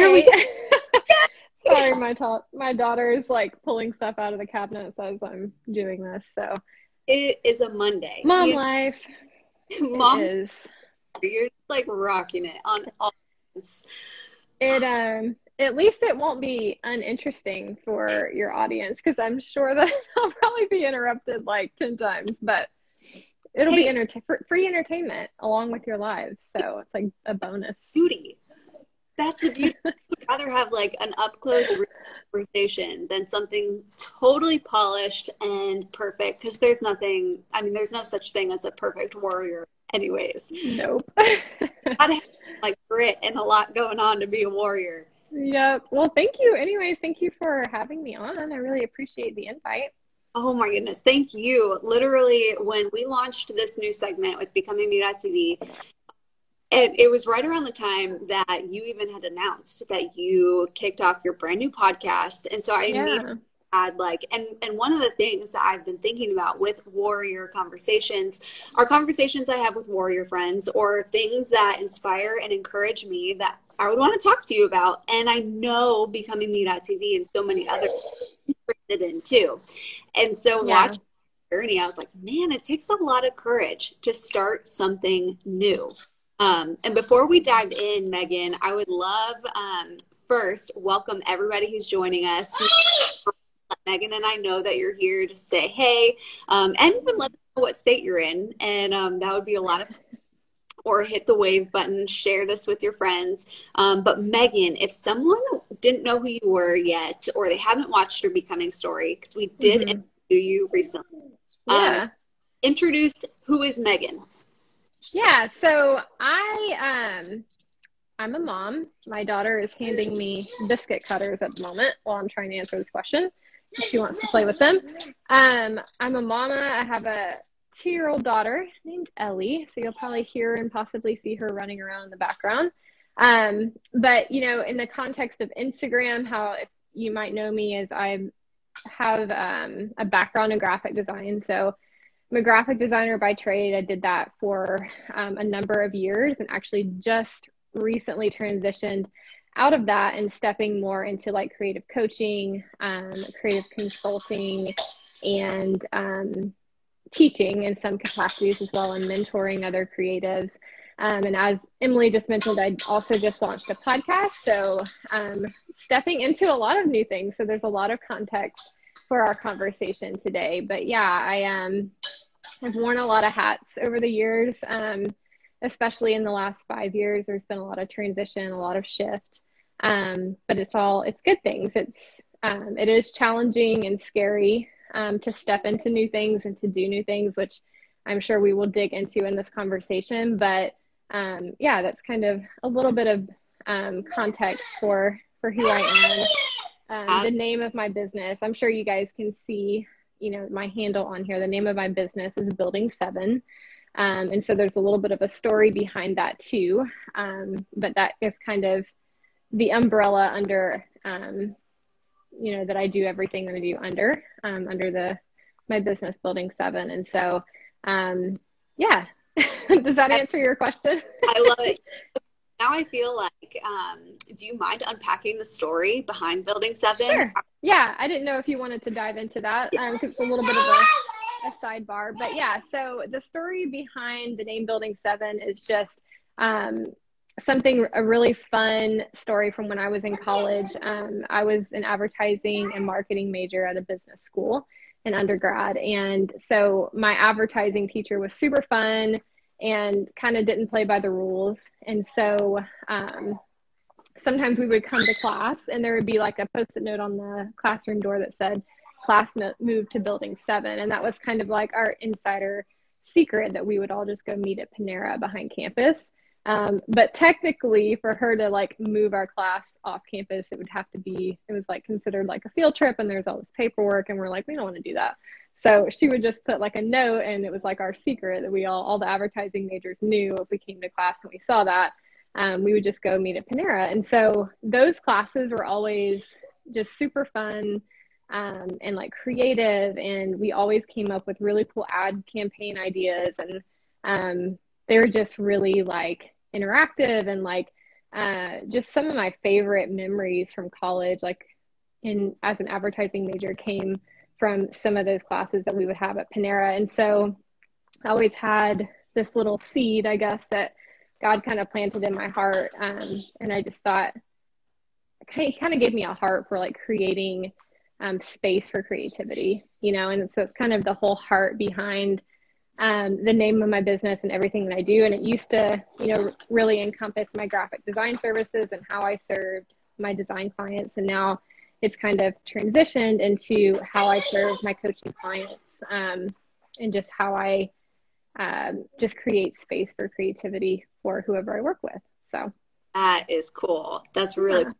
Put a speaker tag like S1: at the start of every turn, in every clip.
S1: There we go. Sorry, my ta- my daughter is like pulling stuff out of the cabinets as I'm doing this. So
S2: It is a Monday.
S1: mom
S2: You-
S1: life
S2: Mom,
S1: it is.
S2: you're like rocking it on all.
S1: It um at least it won't be uninteresting for your audience because I'm sure that I'll probably be interrupted like ten times, but it'll be
S2: Hey.
S1: enter- free entertainment along with your lives. So it's like a bonus.
S2: Beauty. That's the beauty. I'd rather have like an up close conversation than something totally polished and perfect because there's nothing, I mean, there's no such thing as a perfect warrior, anyways.
S1: Nope.
S2: Gotta have like grit and a lot going on to be a warrior.
S1: yep. Well, thank you. Anyways, thank you for having me on. I really appreciate the invite.
S2: Oh my goodness. Thank you. Literally, when we launched this new segment with Becoming Me.tv, and it was right around the time that you even had announced that you kicked off your brand new podcast. And so I immediately
S1: Yeah.
S2: had like and and one of the things that I've been thinking about with warrior conversations are conversations I have with warrior friends or things that inspire and encourage me that I would want to talk to you about. And I know becoming me.tv and so many others interested in too. And so
S1: Yeah.
S2: watching journey, I was like, man, it takes a lot of courage to start something new. Um, and before we dive in, Megan, I would love um, first welcome everybody who's joining us. Megan and I know that you're here to say hey, um, and even let us know what state you're in, and um, that would be a lot of. Or hit the wave button, share this with your friends. Um, but Megan, if someone didn't know who you were yet, or they haven't watched your Becoming story, because we did
S1: Mhm.
S2: interview you recently,
S1: Yeah.
S2: Um, introduce who is Megan.
S1: Yeah, so I um I'm a mom. My daughter is handing me biscuit cutters at the moment while I'm trying to answer this question. She wants to play with them. Um, I'm a mama. I have a two-year-old daughter named Ellie, so you'll probably hear and possibly see her running around in the background. Um, but you know, in the context of Instagram, how you might know me as I have um, a background in graphic design, so I'm a graphic designer by trade. I did that for um, a number of years and actually just recently transitioned out of that and stepping more into like creative coaching, um, creative consulting, and um, teaching in some capacities as well, and mentoring other creatives. Um, and as Emily just mentioned, I also just launched a podcast. So, um, stepping into a lot of new things. So, there's a lot of context for our conversation today. But yeah, I um, I've worn a lot of hats over the years, um, especially in the last five years. There's been a lot of transition, a lot of shift, um, but it's all it's good things. It's um, it is challenging and scary um, to step into new things and to do new things, which I'm sure we will dig into in this conversation. But um, yeah, that's kind of a little bit of um, context for for who I am. Um, the name of my business, I'm sure you guys can see, you know, my handle on here. The name of my business is Building Seven. Um, and so there's a little bit of a story behind that too. Um, but that is kind of the umbrella under, um, you know, that I do everything that I do under, um, under the, my business Building Seven. And so, um, yeah, does that answer your question?
S2: I love it. Now I feel like, um, do you mind unpacking the story behind Building Seven?
S1: Sure. Yeah, I didn't know if you wanted to dive into that because it's a little bit of a, a sidebar. But yeah, so the story behind the name Building Seven is just um, something, a really fun story from when I was in college. Um, I was an advertising and marketing major at a business school in undergrad. And so my advertising teacher was super fun and kind of didn't play by the rules. And so um, sometimes we would come to class and there would be like a post-it note on the classroom door that said class moved to building seven and that was kind of like our insider secret that we would all just go meet at Panera behind campus. Um, but technically, for her to like move our class off campus, it would have to be, it was like considered like a field trip, and there's all this paperwork, and we're like, we don't want to do that. So she would just put like a note, and it was like our secret that we all, all the advertising majors knew if we came to class and we saw that, um, we would just go meet at Panera. And so those classes were always just super fun um, and like creative. And we always came up with really cool ad campaign ideas. And um, they were just really like interactive and like uh, just some of my favorite memories from college, like in as an advertising major, came from some of those classes that we would have at Panera. And so I always had this little seed, I guess, that God kind of planted in my heart. Um, and I just thought, he kind of gave me a heart for like creating um, space for creativity, you know, and so it's kind of the whole heart behind um, the name of my business and everything that I do. And it used to, you know, really encompass my graphic design services and how I served my design clients. And now it's kind of transitioned into how I serve my coaching clients um, and just how I um, just create space for creativity for whoever I work with. So
S2: that is cool. That's really yeah.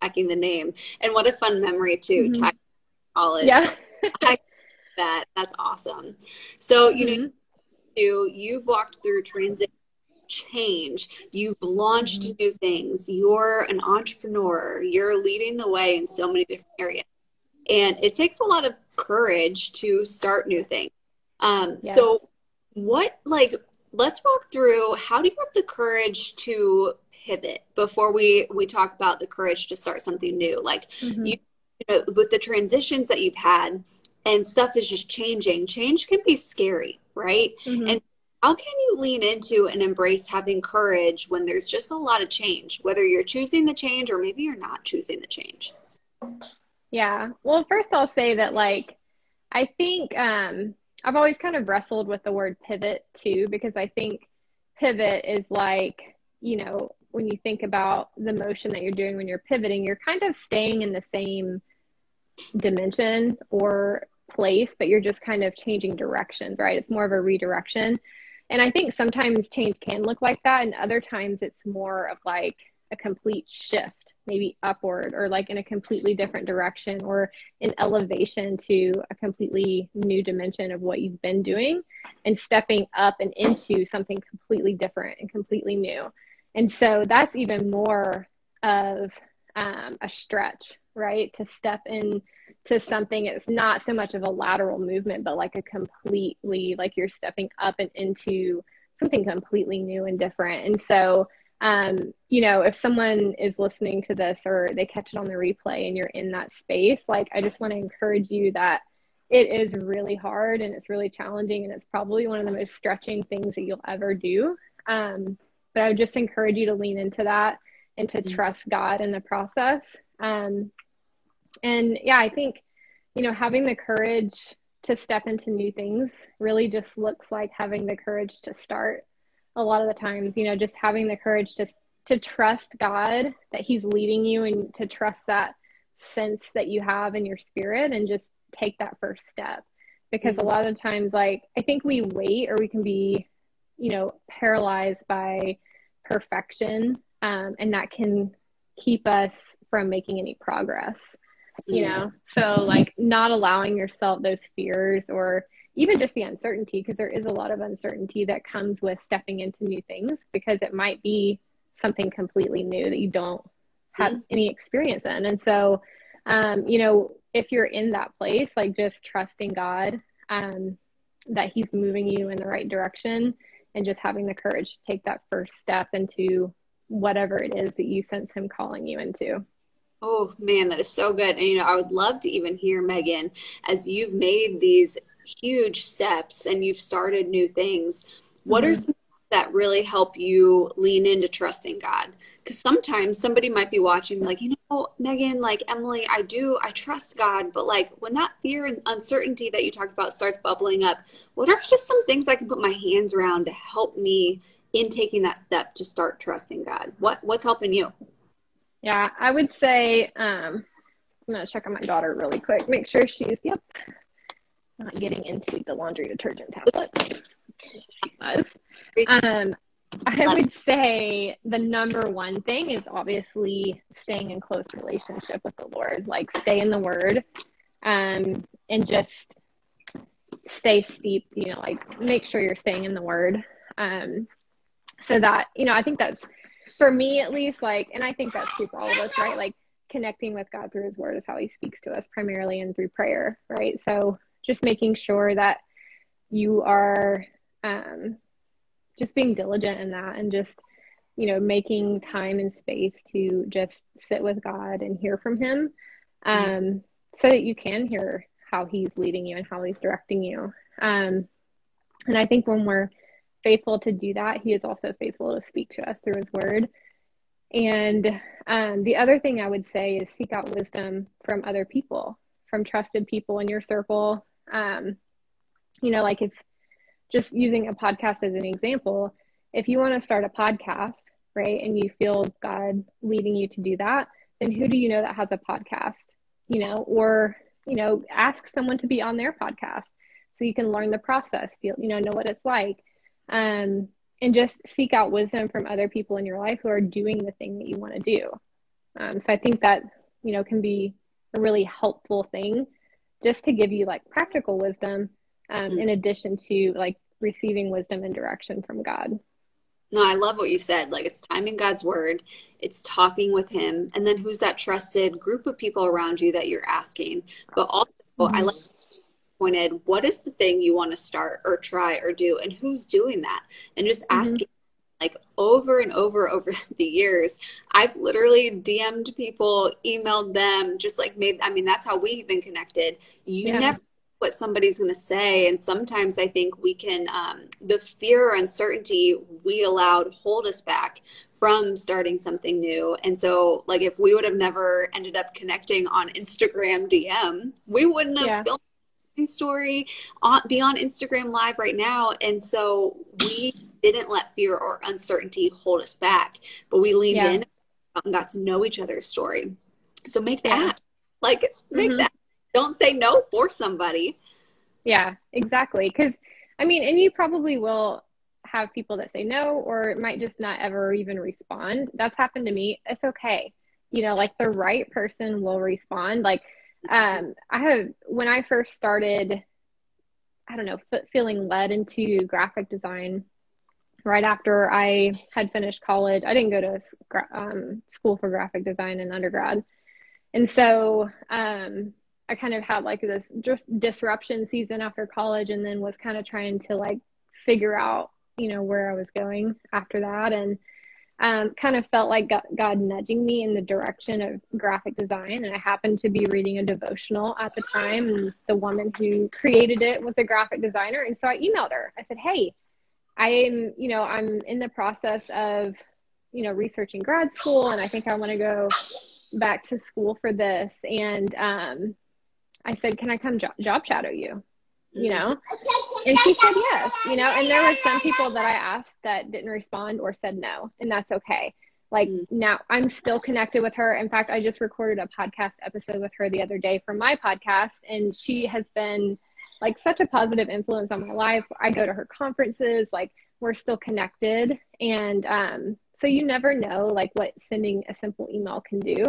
S2: Backing the name. And what a fun memory too. Mm-hmm. College.
S1: Yeah.
S2: that that's awesome. So you mm-hmm. know, you you've walked through transit change. You've launched mm-hmm. new things. You're an entrepreneur. You're leading the way in so many different areas. And it takes a lot of courage to start new things. Um, yes. So, what, like, let's walk through how do you have the courage to pivot before we we talk about the courage to start something new like mm-hmm. you, you know with the transitions that you've had and stuff is just changing change can be scary right mm-hmm. and how can you lean into and embrace having courage when there's just a lot of change whether you're choosing the change or maybe you're not choosing the change
S1: yeah well first i'll say that like i think um i've always kind of wrestled with the word pivot too because i think pivot is like you know when you think about the motion that you're doing when you're pivoting, you're kind of staying in the same dimension or place, but you're just kind of changing directions, right? It's more of a redirection. And I think sometimes change can look like that, and other times it's more of like a complete shift, maybe upward or like in a completely different direction or an elevation to a completely new dimension of what you've been doing and stepping up and into something completely different and completely new. And so that's even more of um, a stretch, right? To step in to something it's not so much of a lateral movement, but like a completely, like you're stepping up and into something completely new and different. And so, um, you know, if someone is listening to this or they catch it on the replay and you're in that space, like I just want to encourage you that it is really hard and it's really challenging and it's probably one of the most stretching things that you'll ever do. Um, but I would just encourage you to lean into that and to mm-hmm. trust God in the process. Um, and yeah, I think, you know, having the courage to step into new things really just looks like having the courage to start a lot of the times, you know, just having the courage to, to trust God that He's leading you and to trust that sense that you have in your spirit and just take that first step. Because mm-hmm. a lot of times, like, I think we wait or we can be you know, paralyzed by perfection. Um, and that can keep us from making any progress, you know? So, like, not allowing yourself those fears or even just the uncertainty, because there is a lot of uncertainty that comes with stepping into new things because it might be something completely new that you don't have mm-hmm. any experience in. And so, um, you know, if you're in that place, like just trusting God um, that He's moving you in the right direction and just having the courage to take that first step into whatever it is that you sense him calling you into.
S2: Oh man, that is so good. And you know, I would love to even hear Megan as you've made these huge steps and you've started new things. What mm-hmm. are some that really help you lean into trusting God? Because sometimes somebody might be watching, like, you know, Megan, like Emily, I do, I trust God, but like when that fear and uncertainty that you talked about starts bubbling up, what are just some things I can put my hands around to help me in taking that step to start trusting God? What what's helping you?
S1: Yeah, I would say um, I'm gonna check on my daughter really quick, make sure she's yep, not getting into the laundry detergent tablet. Um, I would say the number one thing is obviously staying in close relationship with the Lord. Like stay in the Word, um, and just stay steep. You know, like make sure you're staying in the Word. Um, so that you know, I think that's for me at least. Like, and I think that's true for all of us, right? Like connecting with God through His Word is how He speaks to us primarily, and through prayer, right? So just making sure that you are um, just being diligent in that and just you know making time and space to just sit with god and hear from him um, so that you can hear how he's leading you and how he's directing you um, and i think when we're faithful to do that he is also faithful to speak to us through his word and um, the other thing i would say is seek out wisdom from other people from trusted people in your circle um, you know like if just using a podcast as an example, if you want to start a podcast, right, and you feel God leading you to do that, then who do you know that has a podcast? You know, or, you know, ask someone to be on their podcast so you can learn the process, feel, you know, know what it's like. Um, and just seek out wisdom from other people in your life who are doing the thing that you want to do. Um, so I think that, you know, can be a really helpful thing just to give you like practical wisdom um, in addition to like receiving wisdom and direction from God.
S2: No, I love what you said. Like it's time in God's word, it's talking with Him, and then who's that trusted group of people around you that you're asking. But also, mm-hmm. I like pointed, what is the thing you want to start or try or do, and who's doing that, and just mm-hmm. asking. Like over and over over the years, I've literally DM'd people, emailed them, just like made. I mean that's how we even connected. You yeah. never what somebody's going to say and sometimes i think we can um, the fear or uncertainty we allowed hold us back from starting something new and so like if we would have never ended up connecting on instagram dm we wouldn't have yeah. filmed story on, be on instagram live right now and so we didn't let fear or uncertainty hold us back but we leaned yeah. in and got to know each other's story so make that yeah. like make mm-hmm. that don't say no for somebody.
S1: Yeah, exactly. Because, I mean, and you probably will have people that say no or it might just not ever even respond. That's happened to me. It's okay. You know, like the right person will respond. Like, um, I have, when I first started, I don't know, feeling led into graphic design right after I had finished college. I didn't go to um, school for graphic design in undergrad. And so, um, I kind of had like this just disruption season after college and then was kind of trying to like figure out, you know, where I was going after that. And um, kind of felt like God, God nudging me in the direction of graphic design. And I happened to be reading a devotional at the time. And the woman who created it was a graphic designer. And so I emailed her. I said, Hey, I'm, you know, I'm in the process of, you know, researching grad school and I think I want to go back to school for this. And, um, I said, Can I come jo- job shadow you? You know? And she said yes, you know, and there were some people that I asked that didn't respond or said no, and that's okay. Like mm. now I'm still connected with her. In fact, I just recorded a podcast episode with her the other day for my podcast, and she has been like such a positive influence on my life. I go to her conferences, like we're still connected. And um, so you never know like what sending a simple email can do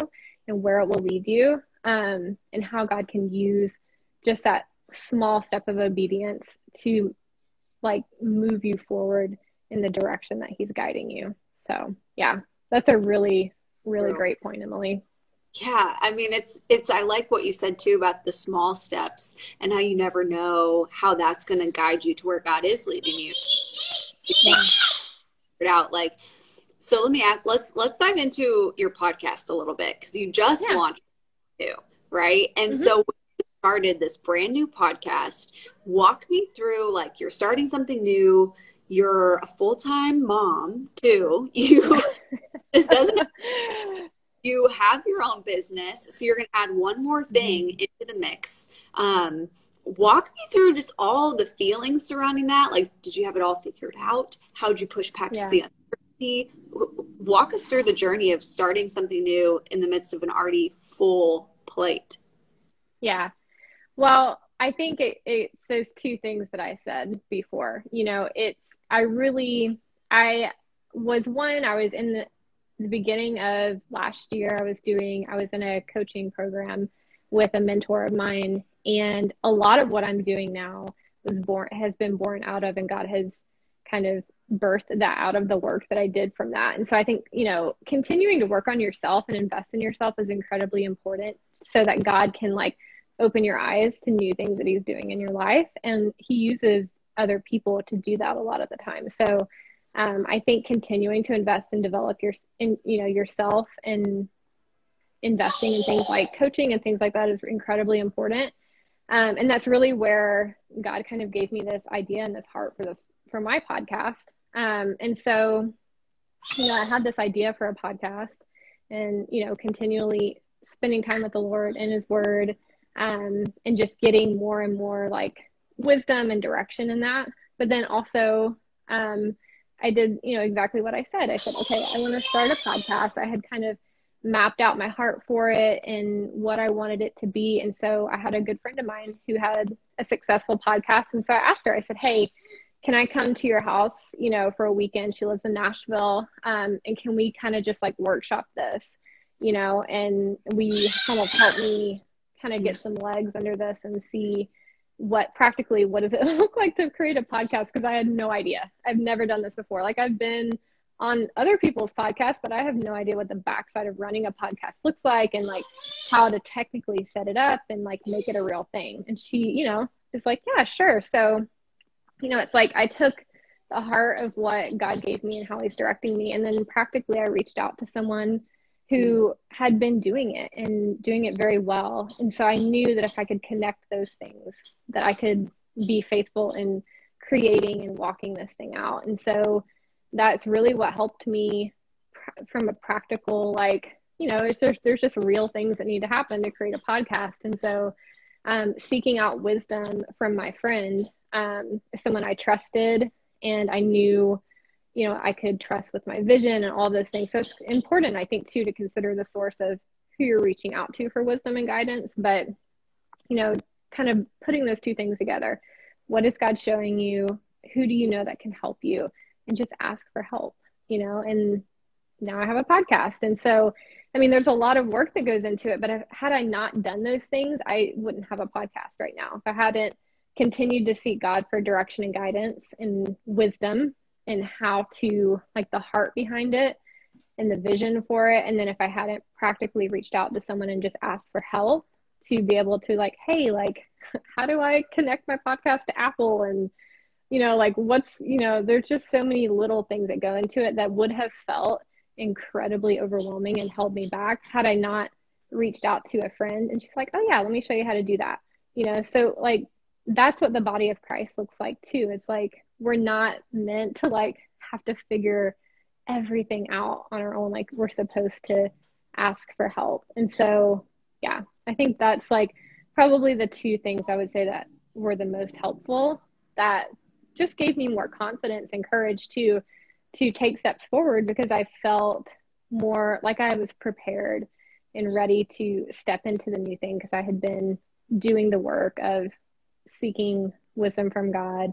S1: and where it will lead you um, and how God can use just that small step of obedience to like move you forward in the direction that He's guiding you. So, yeah, that's a really, really great point, Emily.
S2: Yeah, I mean it's it's I like what you said too about the small steps and how you never know how that's going to guide you to where God is leading you. it out like so let me ask let's let's dive into your podcast a little bit cuz you just yeah. launched new, right? And mm-hmm. so started this brand new podcast. Walk me through like you're starting something new. You're a full time mom too. You this doesn't you have your own business, so you're gonna add one more mm-hmm. thing into the mix. Um, walk me through just all the feelings surrounding that. Like, did you have it all figured out? How did you push past yeah. the uncertainty? Walk us through the journey of starting something new in the midst of an already full plate.
S1: Yeah. Well, I think it, it's those two things that I said before. You know, it's, I really, I was one, I was in the, the beginning of last year, I was doing, I was in a coaching program with a mentor of mine. And a lot of what I'm doing now was born, has been born out of, and God has kind of birthed that out of the work that I did from that. And so I think, you know, continuing to work on yourself and invest in yourself is incredibly important so that God can like open your eyes to new things that he's doing in your life and he uses other people to do that a lot of the time. So um, i think continuing to invest and develop your in you know yourself and investing in things like coaching and things like that is incredibly important. Um, and that's really where god kind of gave me this idea and this heart for this for my podcast. Um, and so you know i had this idea for a podcast and you know continually spending time with the lord and his word um, and just getting more and more like wisdom and direction in that. But then also, um, I did, you know, exactly what I said. I said, okay, I want to start a podcast. I had kind of mapped out my heart for it and what I wanted it to be. And so I had a good friend of mine who had a successful podcast. And so I asked her, I said, hey, can I come to your house, you know, for a weekend? She lives in Nashville. Um, and can we kind of just like workshop this, you know, and we kind of help me kind of hmm. get some legs under this and see what practically what does it look like to create a podcast because I had no idea. I've never done this before. Like I've been on other people's podcasts, but I have no idea what the backside of running a podcast looks like and like how to technically set it up and like make it a real thing. And she, you know, is like, yeah, sure. So, you know, it's like I took the heart of what God gave me and how he's directing me. And then practically I reached out to someone who had been doing it and doing it very well. And so I knew that if I could connect those things, that I could be faithful in creating and walking this thing out. And so that's really what helped me pr- from a practical, like, you know, there's, there's just real things that need to happen to create a podcast. And so um, seeking out wisdom from my friend, um, someone I trusted and I knew you know i could trust with my vision and all those things. So it's important i think too to consider the source of who you're reaching out to for wisdom and guidance. But you know kind of putting those two things together what is god showing you? Who do you know that can help you? And just ask for help you know? And now i have a podcast. And so i mean there's a lot of work that goes into it but if, had i not done those things i wouldn't have a podcast right now. If i hadn't continued to seek god for direction and guidance and wisdom and how to like the heart behind it and the vision for it. And then if i hadn't practically reached out to someone and just asked for help to be able to like hey like how do i connect my podcast to apple? And you know like what's you know there's just so many little things that go into it that would have felt incredibly overwhelming and held me back had i not reached out to a friend and she's like oh yeah let me show you how to do that you know? So like that's what the body of christ looks like too. It's like we're not meant to like have to figure everything out on our own like we're supposed to ask for help. And so yeah i think that's like probably the two things i would say that were the most helpful that just gave me more confidence and courage to to take steps forward because i felt more like i was prepared and ready to step into the new thing because i had been doing the work of seeking wisdom from god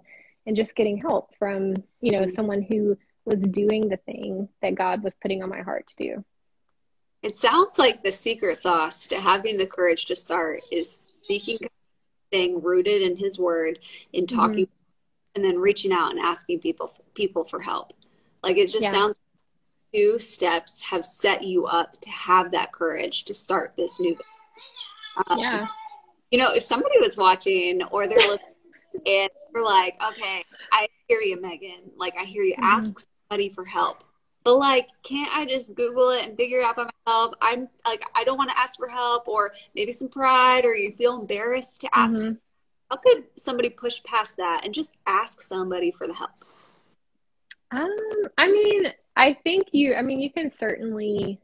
S1: and just getting help from you know mm-hmm. someone who was doing the thing that god was putting on my heart to do
S2: it sounds like the secret sauce to having the courage to start is seeking staying rooted in his word in talking mm-hmm. and then reaching out and asking people people for help like it just yeah. sounds two steps have set you up to have that courage to start this new
S1: um, yeah
S2: you know if somebody was watching or they're listening and we're like, okay, I hear you, Megan. Like, I hear you. Mm-hmm. Ask somebody for help. But like, can't I just Google it and figure it out by myself? I'm like, I don't want to ask for help, or maybe some pride, or you feel embarrassed to ask. Mm-hmm. How could somebody push past that and just ask somebody for the help?
S1: Um, I mean, I think you. I mean, you can certainly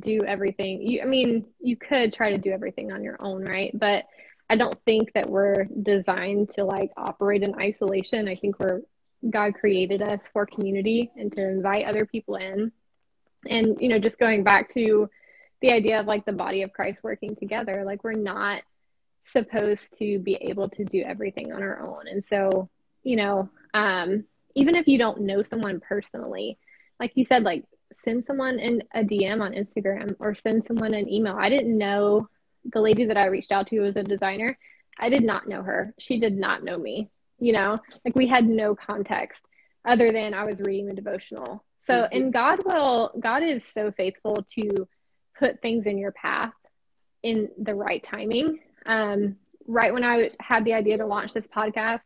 S1: do everything. You, I mean, you could try to do everything on your own, right? But I don't think that we're designed to like operate in isolation. I think we're God created us for community and to invite other people in. And you know, just going back to the idea of like the body of Christ working together, like we're not supposed to be able to do everything on our own. And so, you know, um, even if you don't know someone personally, like you said, like send someone in a DM on Instagram or send someone an email. I didn't know the lady that I reached out to was a designer. I did not know her. She did not know me. You know, like we had no context other than I was reading the devotional. So, mm-hmm. and God will, God is so faithful to put things in your path in the right timing. Um, right when I had the idea to launch this podcast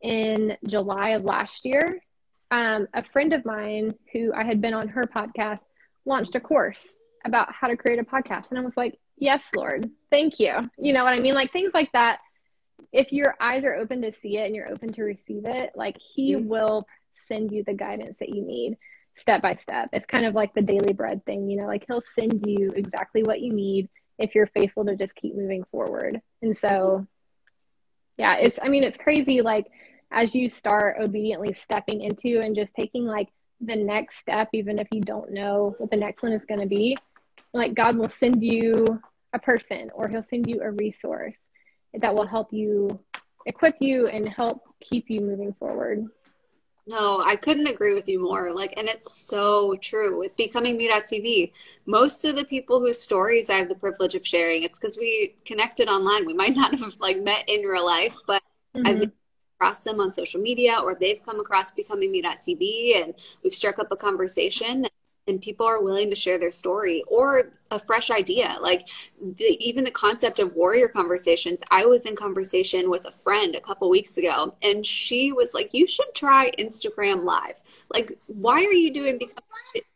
S1: in July of last year, um, a friend of mine who I had been on her podcast launched a course about how to create a podcast. And I was like, yes, Lord, thank you. You know what I mean? Like things like that. If your eyes are open to see it and you're open to receive it, like He mm-hmm. will send you the guidance that you need step by step. It's kind of like the daily bread thing, you know, like He'll send you exactly what you need if you're faithful to just keep moving forward. And so, yeah, it's, I mean, it's crazy. Like, as you start obediently stepping into and just taking like the next step, even if you don't know what the next one is going to be, like God will send you a person or he'll send you a resource that will help you equip you and help keep you moving forward.
S2: No, I couldn't agree with you more. Like, and it's so true with becoming me.tv. Most of the people whose stories I have the privilege of sharing, it's because we connected online. We might not have like met in real life, but mm-hmm. I've across them on social media or they've come across becoming me.tv and we've struck up a conversation and people are willing to share their story or a fresh idea like the, even the concept of warrior conversations i was in conversation with a friend a couple weeks ago and she was like you should try instagram live like why are you doing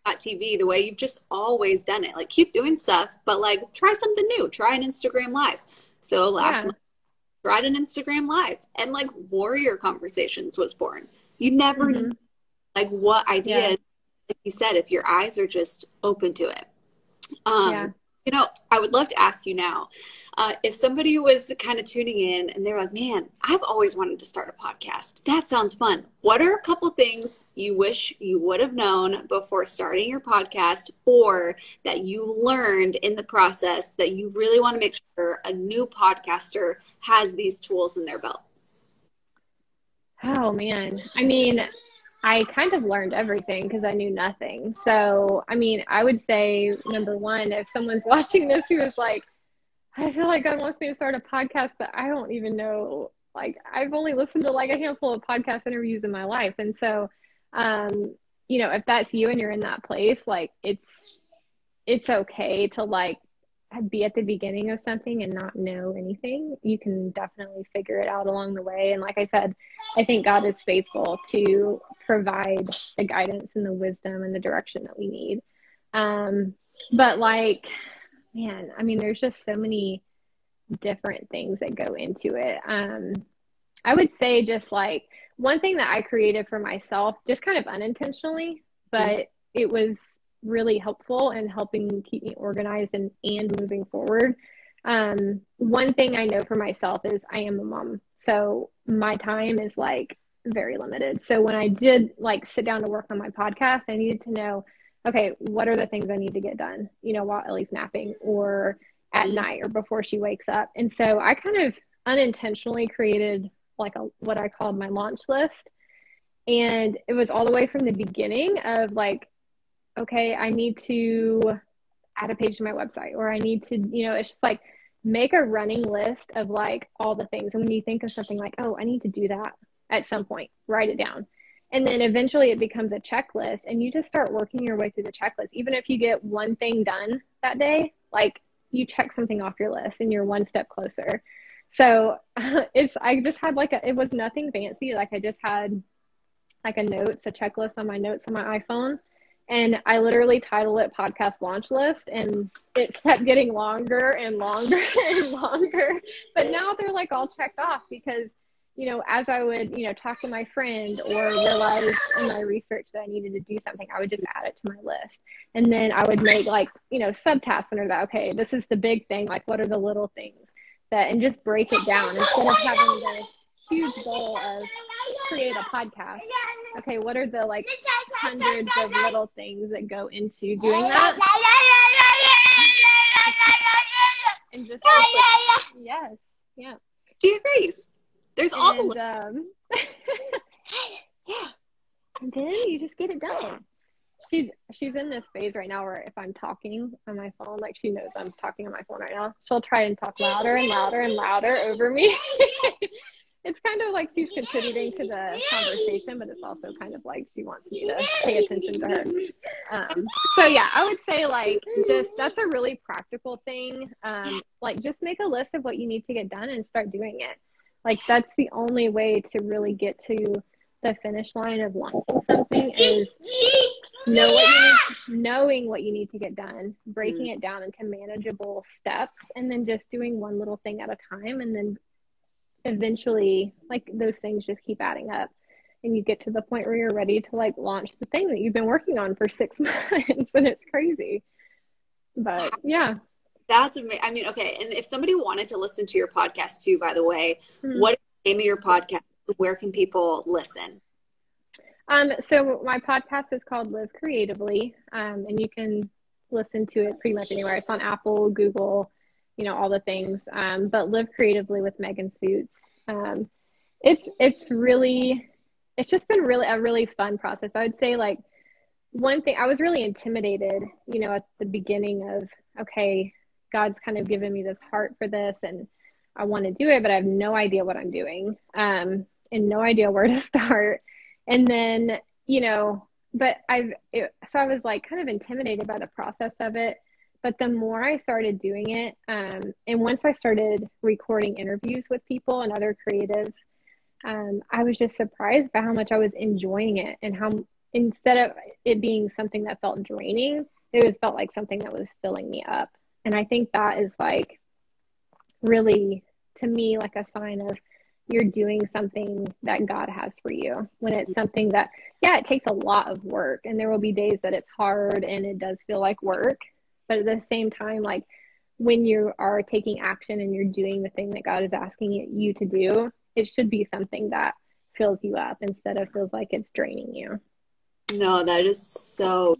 S2: tv the way you've just always done it like keep doing stuff but like try something new try an instagram live so last yeah. month tried an Instagram live and like warrior conversations was born. You never mm-hmm. like what idea yeah. Like you said, if your eyes are just open to it. Um yeah. you know, I would love to ask you now, uh, if somebody was kind of tuning in and they're like, man, I've always wanted to start a podcast. That sounds fun. What are a couple things you wish you would have known before starting your podcast or that you learned in the process that you really want to make sure a new podcaster has these tools in their belt?
S1: Oh, man. I mean, I kind of learned everything because I knew nothing. So, I mean, I would say number one, if someone's watching this who is like, I feel like God wants me to start a podcast, but I don't even know. Like, I've only listened to like a handful of podcast interviews in my life. And so, um, you know, if that's you and you're in that place, like, it's, it's okay to like be at the beginning of something and not know anything. You can definitely figure it out along the way. And like I said, I think God is faithful to provide the guidance and the wisdom and the direction that we need. Um, but like, man, I mean, there's just so many different things that go into it. Um, I would say just like one thing that I created for myself, just kind of unintentionally, but mm-hmm. it was really helpful in helping keep me organized and, and moving forward. Um, one thing I know for myself is I am a mom. So my time is like very limited. So when I did like sit down to work on my podcast, I needed to know okay, what are the things I need to get done, you know, while Ellie's napping or at night or before she wakes up. And so I kind of unintentionally created like a what I called my launch list. And it was all the way from the beginning of like, okay, I need to add a page to my website or I need to, you know, it's just like make a running list of like all the things. And when you think of something like, oh, I need to do that at some point, write it down. And then eventually it becomes a checklist and you just start working your way through the checklist. Even if you get one thing done that day, like you check something off your list and you're one step closer. So it's, I just had like a, it was nothing fancy. Like I just had like a notes, a checklist on my notes on my iPhone. And I literally titled it podcast launch list and it kept getting longer and longer and longer. But now they're like all checked off because you know, as I would, you know, talk to my friend or realize in my research that I needed to do something, I would just add it to my list. And then I would make like, you know, subtasks under that. Okay, this is the big thing. Like, what are the little things that, and just break it down instead of having this huge goal of create a podcast. Okay, what are the like hundreds of little things that go into doing that? and just, yes Yeah.
S2: She agrees. There's all
S1: And,
S2: the
S1: um, yeah. And then you just get it done. She's she's in this phase right now where if I'm talking on my phone, like she knows I'm talking on my phone right now, she'll try and talk louder and louder and louder over me. it's kind of like she's contributing to the conversation, but it's also kind of like she wants me to pay attention to her. Um, so yeah, I would say like just that's a really practical thing. Um, like just make a list of what you need to get done and start doing it. Like that's the only way to really get to the finish line of wanting something is know what you need, knowing what you need to get done, breaking it down into manageable steps, and then just doing one little thing at a time, and then eventually, like those things just keep adding up, and you get to the point where you're ready to like launch the thing that you've been working on for six months, and it's crazy. But yeah,
S2: That's amazing. I mean, okay. And if somebody wanted to listen to your podcast too, by the way,
S1: Mhm.
S2: what is the name of your podcast? Where can people listen?
S1: Um, so my podcast is called Live Creatively, um, and you can listen to it pretty much anywhere. It's on Apple, Google, you know, all the things. Um, but Live Creatively with Megan Suits. Um, it's it's really, it's just been really a really fun process. I would say like one thing I was really intimidated, you know, at the beginning of okay, God's kind of given me this heart for this, and I want to do it, but I have no idea what I'm doing, um, and no idea where to start and then you know but i've it, so i was like kind of intimidated by the process of it but the more i started doing it um, and once i started recording interviews with people and other creatives um, i was just surprised by how much i was enjoying it and how instead of it being something that felt draining it was felt like something that was filling me up and i think that is like really to me like a sign of you're doing something that God has for you. When it's something that, yeah, it takes a lot of work, and there will be days that it's hard and it does feel like work. But at the same time, like when you are taking action and you're doing the thing that God is asking you to do, it should be something that fills you up instead of feels like it's draining you.
S2: No, that is so.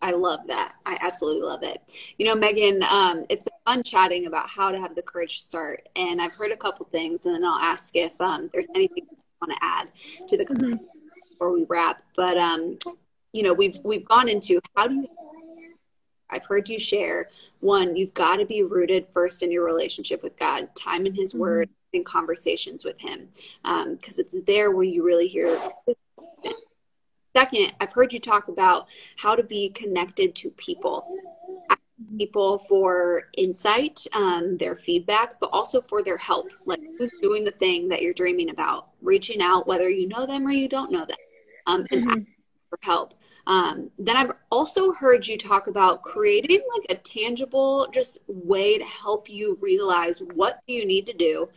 S2: I love that. I absolutely love it. You know, Megan, um, it's been fun chatting about how to have the courage to start, and I've heard a couple things, and then I'll ask if um, there's anything you want to add to the
S1: Mm-hmm.
S2: before we wrap. But um, you know, we've we've gone into how do you. I've heard you share one. You've got to be rooted first in your relationship with God, time in His
S1: Mhm.
S2: Word, and conversations with Him, because it's there where you really hear Second, I've heard you talk about how to be connected to people, people for insight, um, their feedback, but also for their help. Like who's doing the thing that you're dreaming about, reaching out, whether you know them or you don't know them, um, and
S1: Mhm.
S2: asking for help. Um, then I've also heard you talk about creating like a tangible, just way to help you realize what you need to do,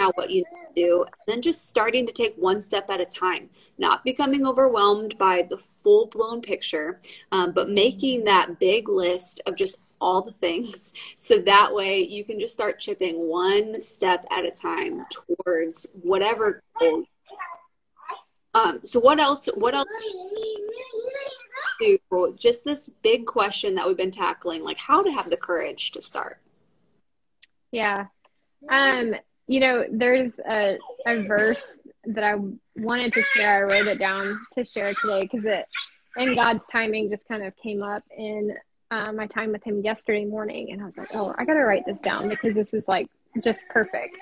S2: out what you do, and then just starting to take one step at a time, not becoming overwhelmed by the full blown picture, um, but making that big list of just all the things so that way you can just start chipping one step at a time towards whatever goal. Um, so what else? What else? Just this big question that we've been tackling, like how to have the courage to start.
S1: Yeah. Um, you know, there's a, a verse that I wanted to share. I wrote it down to share today because it, in God's timing, just kind of came up in uh, my time with Him yesterday morning. And I was like, oh, I got to write this down because this is like just perfect.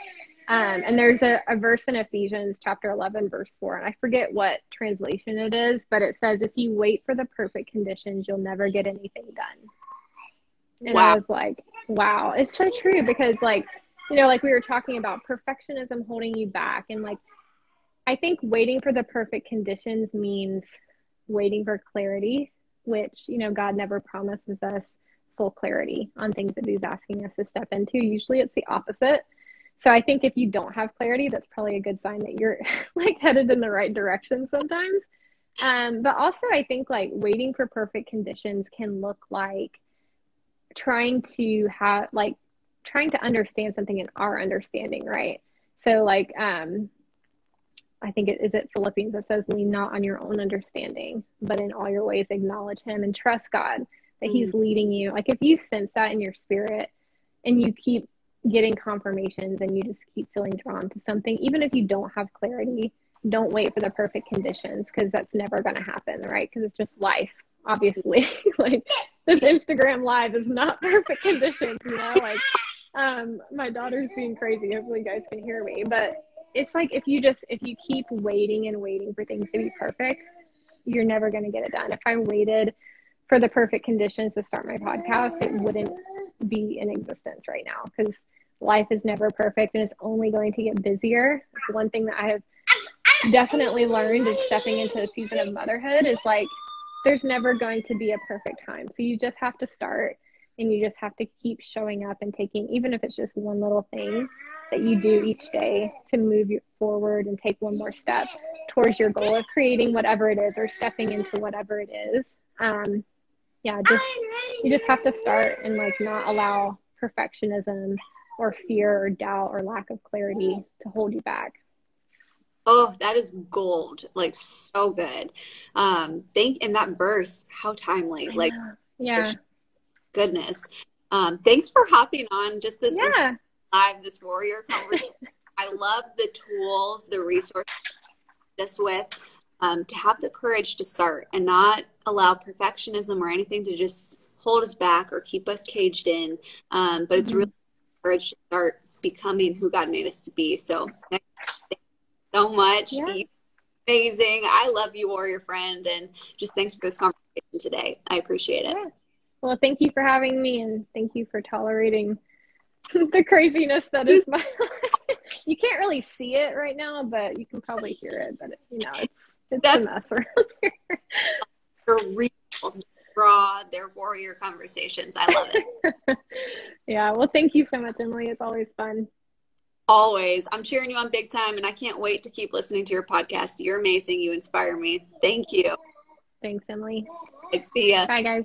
S1: Um, and there's a, a verse in Ephesians chapter 11, verse 4, and I forget what translation it is, but it says, If you wait for the perfect conditions, you'll never get anything done. And
S2: Wow.
S1: I was like, wow, it's so true because, like, you know, like we were talking about perfectionism holding you back. And, like, I think waiting for the perfect conditions means waiting for clarity, which, you know, God never promises us full clarity on things that He's asking us to step into. Usually it's the opposite. So I think if you don't have clarity, that's probably a good sign that you're like headed in the right direction sometimes. Um, but also, I think like waiting for perfect conditions can look like trying to have like trying to understand something in our understanding, right? So like um I think it is it Philippians that says lean not on your own understanding, but in all your ways acknowledge him and trust God that he's leading you. Like if you sense that in your spirit and you keep getting confirmations and you just keep feeling drawn to something, even if you don't have clarity, don't wait for the perfect conditions because that's never going to happen, right? Because it's just life, obviously. like this Instagram live is not perfect conditions, you know? Like, um, my daughter's being crazy. Hopefully, you guys can hear me. But it's like if you just, if you keep waiting and waiting for things to be perfect, you're never going to get it done. If I waited for the perfect conditions to start my podcast, it wouldn't be in existence right now because life is never perfect and it's only going to get busier. It's one thing that I have definitely learned is stepping into a season of motherhood is like there's never going to be a perfect time. So you just have to start and you just have to keep showing up and taking even if it's just one little thing that you do each day to move you forward and take one more step towards your goal of creating whatever it is or stepping into whatever it is. Um, yeah, just you just have to start and like not allow perfectionism or fear or doubt or lack of clarity to hold you back.
S2: Oh, that is gold. Like so good. Um, think in that verse, how timely. Like
S1: yeah.
S2: Goodness. Um, thanks for hopping on just this
S1: yeah.
S2: live, this warrior conversation. I love the tools, the resources this with um, to have the courage to start and not allow perfectionism or anything to just hold us back or keep us caged in. Um, but it's mm-hmm. really to start becoming who God made us to be. So, so much. Yeah. Amazing. I love you, warrior friend. And just thanks for this conversation today. I appreciate it. Yeah.
S1: Well, thank you for having me and thank you for tolerating the craziness that is my you can't really see it right now, but you can probably hear it. But you know, it's it's That's, a mess around here.
S2: They're real, raw. They're warrior conversations. I love it.
S1: yeah. Well, thank you so much, Emily. It's always fun.
S2: Always. I'm cheering you on big time, and I can't wait to keep listening to your podcast. You're amazing. You inspire me. Thank you.
S1: Thanks, Emily.
S2: See ya.
S1: Bye, guys.